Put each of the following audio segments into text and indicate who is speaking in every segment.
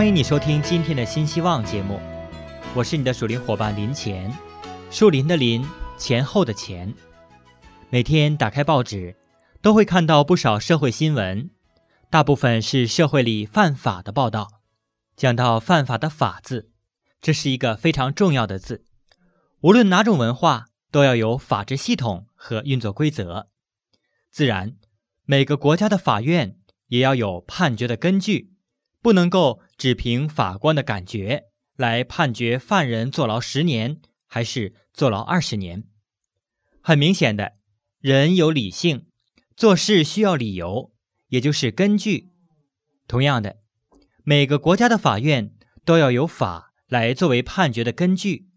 Speaker 1: 欢迎你收听今天的新希望节目，我是你的属灵伙伴林前，树林的林，前后的前。每天打开报纸，都会看到不少社会新闻，大部分是社会里犯法的报道。讲到犯法的“法”字，这是一个非常重要的字，无论哪种文化，都要有法治系统和运作规则。自然，每个国家的法院也要有判决的根据。不能够只凭法官的感觉来判决犯人坐牢十年还是坐牢二十年。很明显的，人有理性，做事需要理由，也就是根据。同样的，每个国家的法院都要有法来作为判决的根据，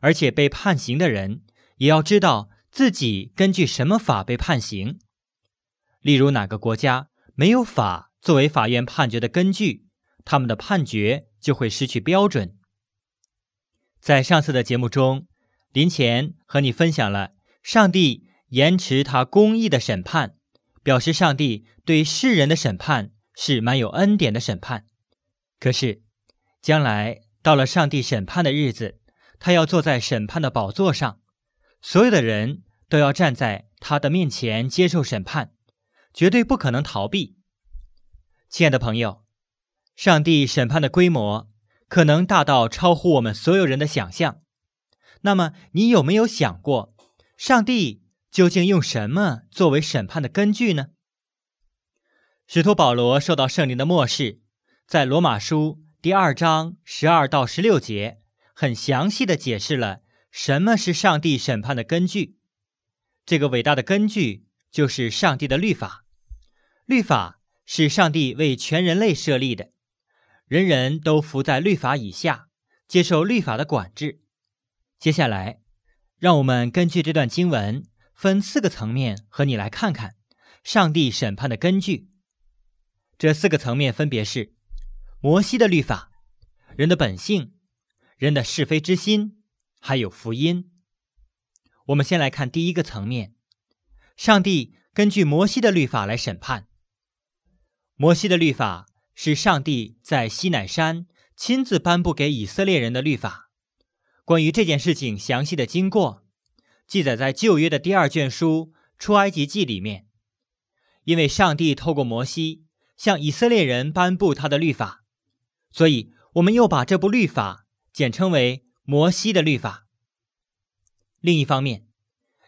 Speaker 1: 而且被判刑的人也要知道自己根据什么法被判刑。例如，哪个国家没有法？作为法院判决的根据，他们的判决就会失去标准。在上次的节目中，林前和你分享了上帝延迟他公义的审判，表示上帝对世人的审判是蛮有恩典的审判。可是，将来到了上帝审判的日子，他要坐在审判的宝座上，所有的人都要站在他的面前接受审判，绝对不可能逃避。亲爱的朋友，上帝审判的规模可能大到超乎我们所有人的想象。那么，你有没有想过，上帝究竟用什么作为审判的根据呢？使徒保罗受到圣灵的漠视，在罗马书第二章十二到十六节，很详细的解释了什么是上帝审判的根据。这个伟大的根据就是上帝的律法，律法。是上帝为全人类设立的，人人都服在律法以下，接受律法的管制。接下来，让我们根据这段经文，分四个层面和你来看看上帝审判的根据。这四个层面分别是：摩西的律法、人的本性、人的是非之心，还有福音。我们先来看第一个层面：上帝根据摩西的律法来审判。摩西的律法是上帝在西乃山亲自颁布给以色列人的律法。关于这件事情详细的经过，记载在旧约的第二卷书《出埃及记》里面。因为上帝透过摩西向以色列人颁布他的律法，所以我们又把这部律法简称为摩西的律法。另一方面，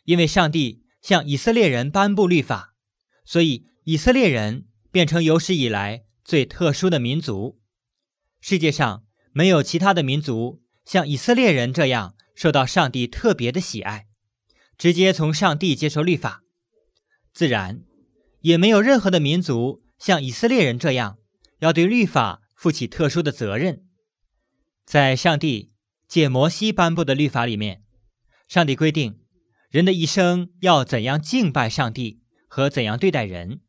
Speaker 1: 因为上帝向以色列人颁布律法，所以以色列人。变成有史以来最特殊的民族，世界上没有其他的民族像以色列人这样受到上帝特别的喜爱，直接从上帝接受律法。自然，也没有任何的民族像以色列人这样要对律法负起特殊的责任。在上帝借摩西颁布的律法里面，上帝规定人的一生要怎样敬拜上帝和怎样对待人。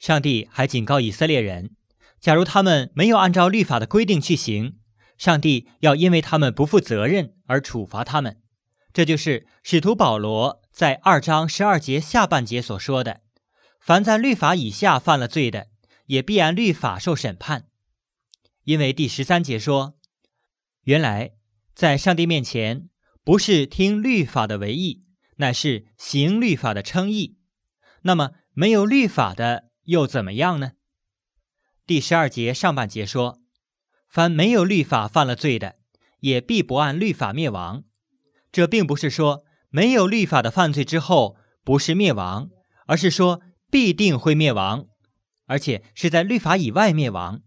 Speaker 1: 上帝还警告以色列人，假如他们没有按照律法的规定去行，上帝要因为他们不负责任而处罚他们。这就是使徒保罗在二章十二节下半节所说的：“凡在律法以下犯了罪的，也必按律法受审判。”因为第十三节说：“原来在上帝面前，不是听律法的为义，乃是行律法的称义。”那么没有律法的。又怎么样呢？第十二节上半节说：“凡没有律法犯了罪的，也必不按律法灭亡。”这并不是说没有律法的犯罪之后不是灭亡，而是说必定会灭亡，而且是在律法以外灭亡。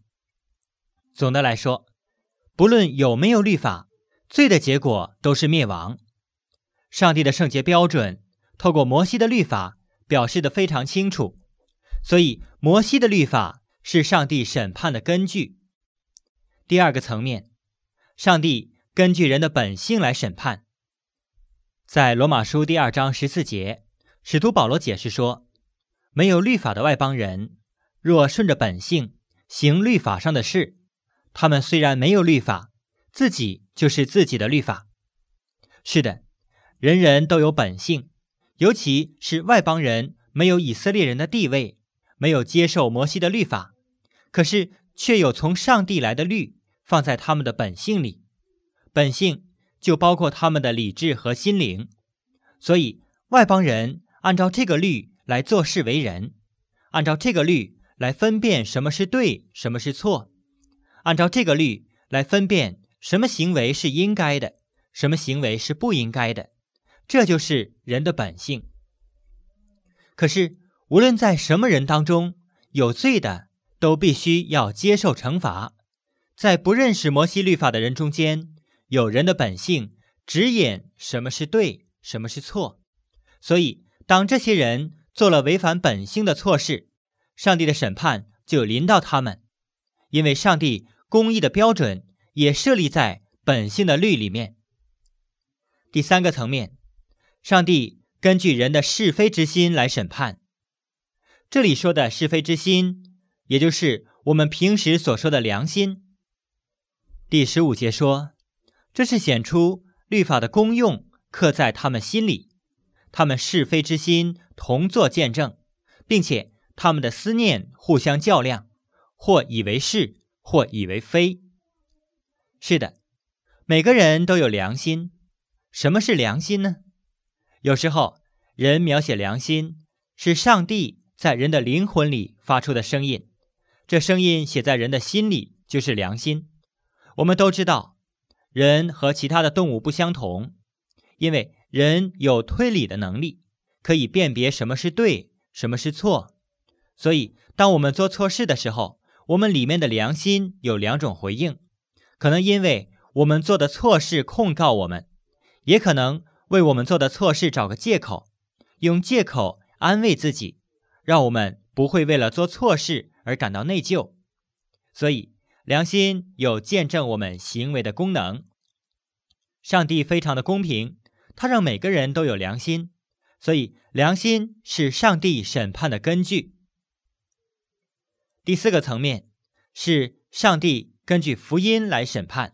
Speaker 1: 总的来说，不论有没有律法，罪的结果都是灭亡。上帝的圣洁标准透过摩西的律法表示的非常清楚。所以，摩西的律法是上帝审判的根据。第二个层面，上帝根据人的本性来审判。在罗马书第二章十四节，使徒保罗解释说：“没有律法的外邦人，若顺着本性行律法上的事，他们虽然没有律法，自己就是自己的律法。”是的，人人都有本性，尤其是外邦人没有以色列人的地位。没有接受摩西的律法，可是却有从上帝来的律放在他们的本性里，本性就包括他们的理智和心灵。所以外邦人按照这个律来做事为人，按照这个律来分辨什么是对，什么是错，按照这个律来分辨什么行为是应该的，什么行为是不应该的。这就是人的本性。可是，无论在什么人当中，有罪的都必须要接受惩罚。在不认识摩西律法的人中间，有人的本性指引什么是对，什么是错。所以，当这些人做了违反本性的错事，上帝的审判就临到他们，因为上帝公义的标准也设立在本性的律里面。第三个层面，上帝。根据人的是非之心来审判，这里说的是非之心，也就是我们平时所说的良心。第十五节说，这是显出律法的功用刻在他们心里，他们是非之心同作见证，并且他们的思念互相较量，或以为是，或以为非。是的，每个人都有良心。什么是良心呢？有时候，人描写良心，是上帝在人的灵魂里发出的声音。这声音写在人的心里，就是良心。我们都知道，人和其他的动物不相同，因为人有推理的能力，可以辨别什么是对，什么是错。所以，当我们做错事的时候，我们里面的良心有两种回应：可能因为我们做的错事控告我们，也可能。为我们做的错事找个借口，用借口安慰自己，让我们不会为了做错事而感到内疚。所以，良心有见证我们行为的功能。上帝非常的公平，他让每个人都有良心，所以良心是上帝审判的根据。第四个层面是上帝根据福音来审判。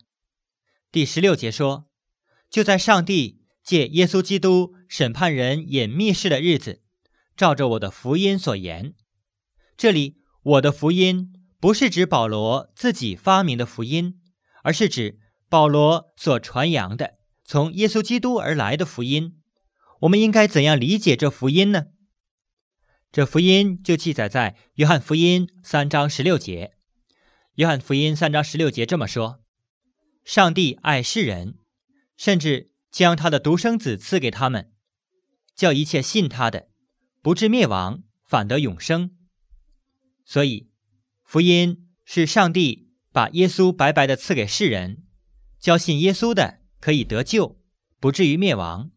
Speaker 1: 第十六节说，就在上帝。借耶稣基督审判人隐秘事的日子，照着我的福音所言。这里“我的福音”不是指保罗自己发明的福音，而是指保罗所传扬的从耶稣基督而来的福音。我们应该怎样理解这福音呢？这福音就记载在约翰福音三章十六节。约翰福音三章十六节这么说：“上帝爱世人，甚至。”将他的独生子赐给他们，叫一切信他的，不至灭亡，反得永生。所以，福音是上帝把耶稣白白的赐给世人，交信耶稣的可以得救，不至于灭亡。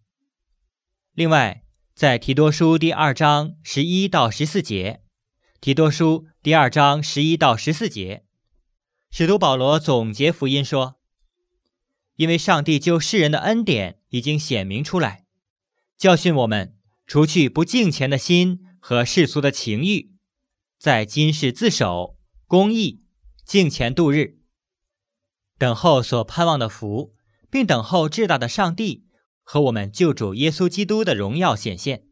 Speaker 1: 另外，在提多书第二章十一到十四节，提多书第二章十一到十四节，使徒保罗总结福音说。因为上帝救世人的恩典已经显明出来，教训我们除去不敬虔的心和世俗的情欲，在今世自守、公义、敬虔度日，等候所盼望的福，并等候至大的上帝和我们救主耶稣基督的荣耀显现。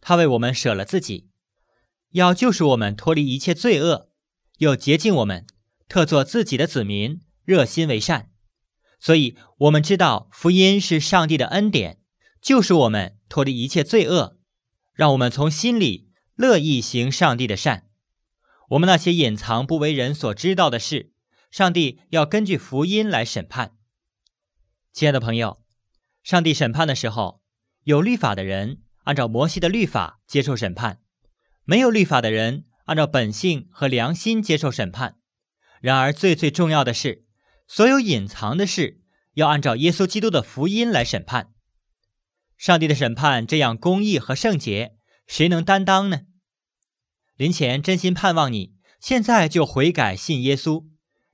Speaker 1: 他为我们舍了自己，要救赎我们脱离一切罪恶，又洁净我们，特作自己的子民，热心为善。所以，我们知道福音是上帝的恩典，救赎我们脱离一切罪恶，让我们从心里乐意行上帝的善。我们那些隐藏不为人所知道的事，上帝要根据福音来审判。亲爱的朋友，上帝审判的时候，有律法的人按照摩西的律法接受审判，没有律法的人按照本性和良心接受审判。然而，最最重要的是。所有隐藏的事，要按照耶稣基督的福音来审判。上帝的审判这样公义和圣洁，谁能担当呢？林前真心盼望你现在就悔改信耶稣，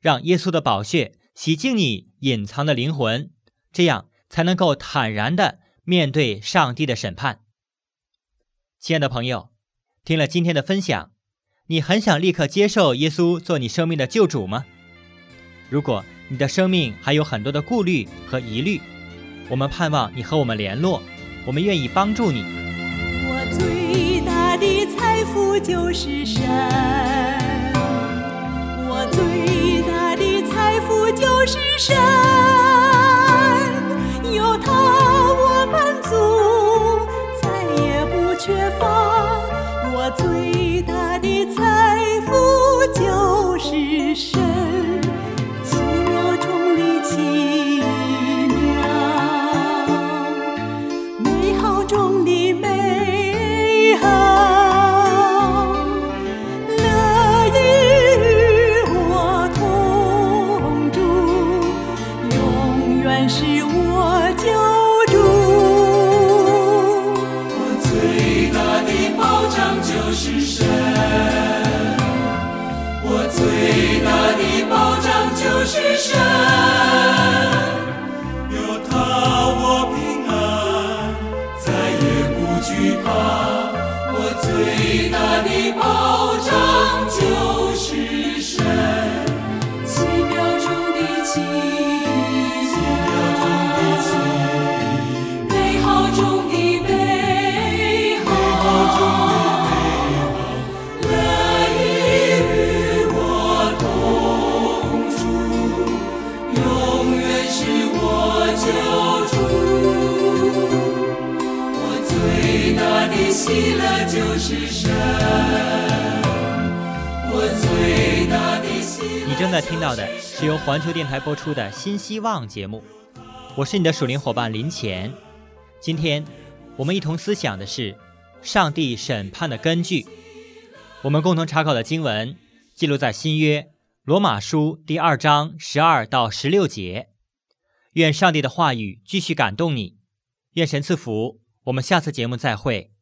Speaker 1: 让耶稣的宝血洗净你隐藏的灵魂，这样才能够坦然的面对上帝的审判。亲爱的朋友，听了今天的分享，你很想立刻接受耶稣做你生命的救主吗？如果你的生命还有很多的顾虑和疑虑，我们盼望你和我们联络，我们愿意帮助你。
Speaker 2: 我最大的财富就是神，是神，
Speaker 1: 的是由环球电台播出的《新希望》节目，我是你的属灵伙伴林乾。今天我们一同思想的是上帝审判的根据。我们共同查考的经文记录在新约罗马书第二章十二到十六节。愿上帝的话语继续感动你，愿神赐福。我们下次节目再会。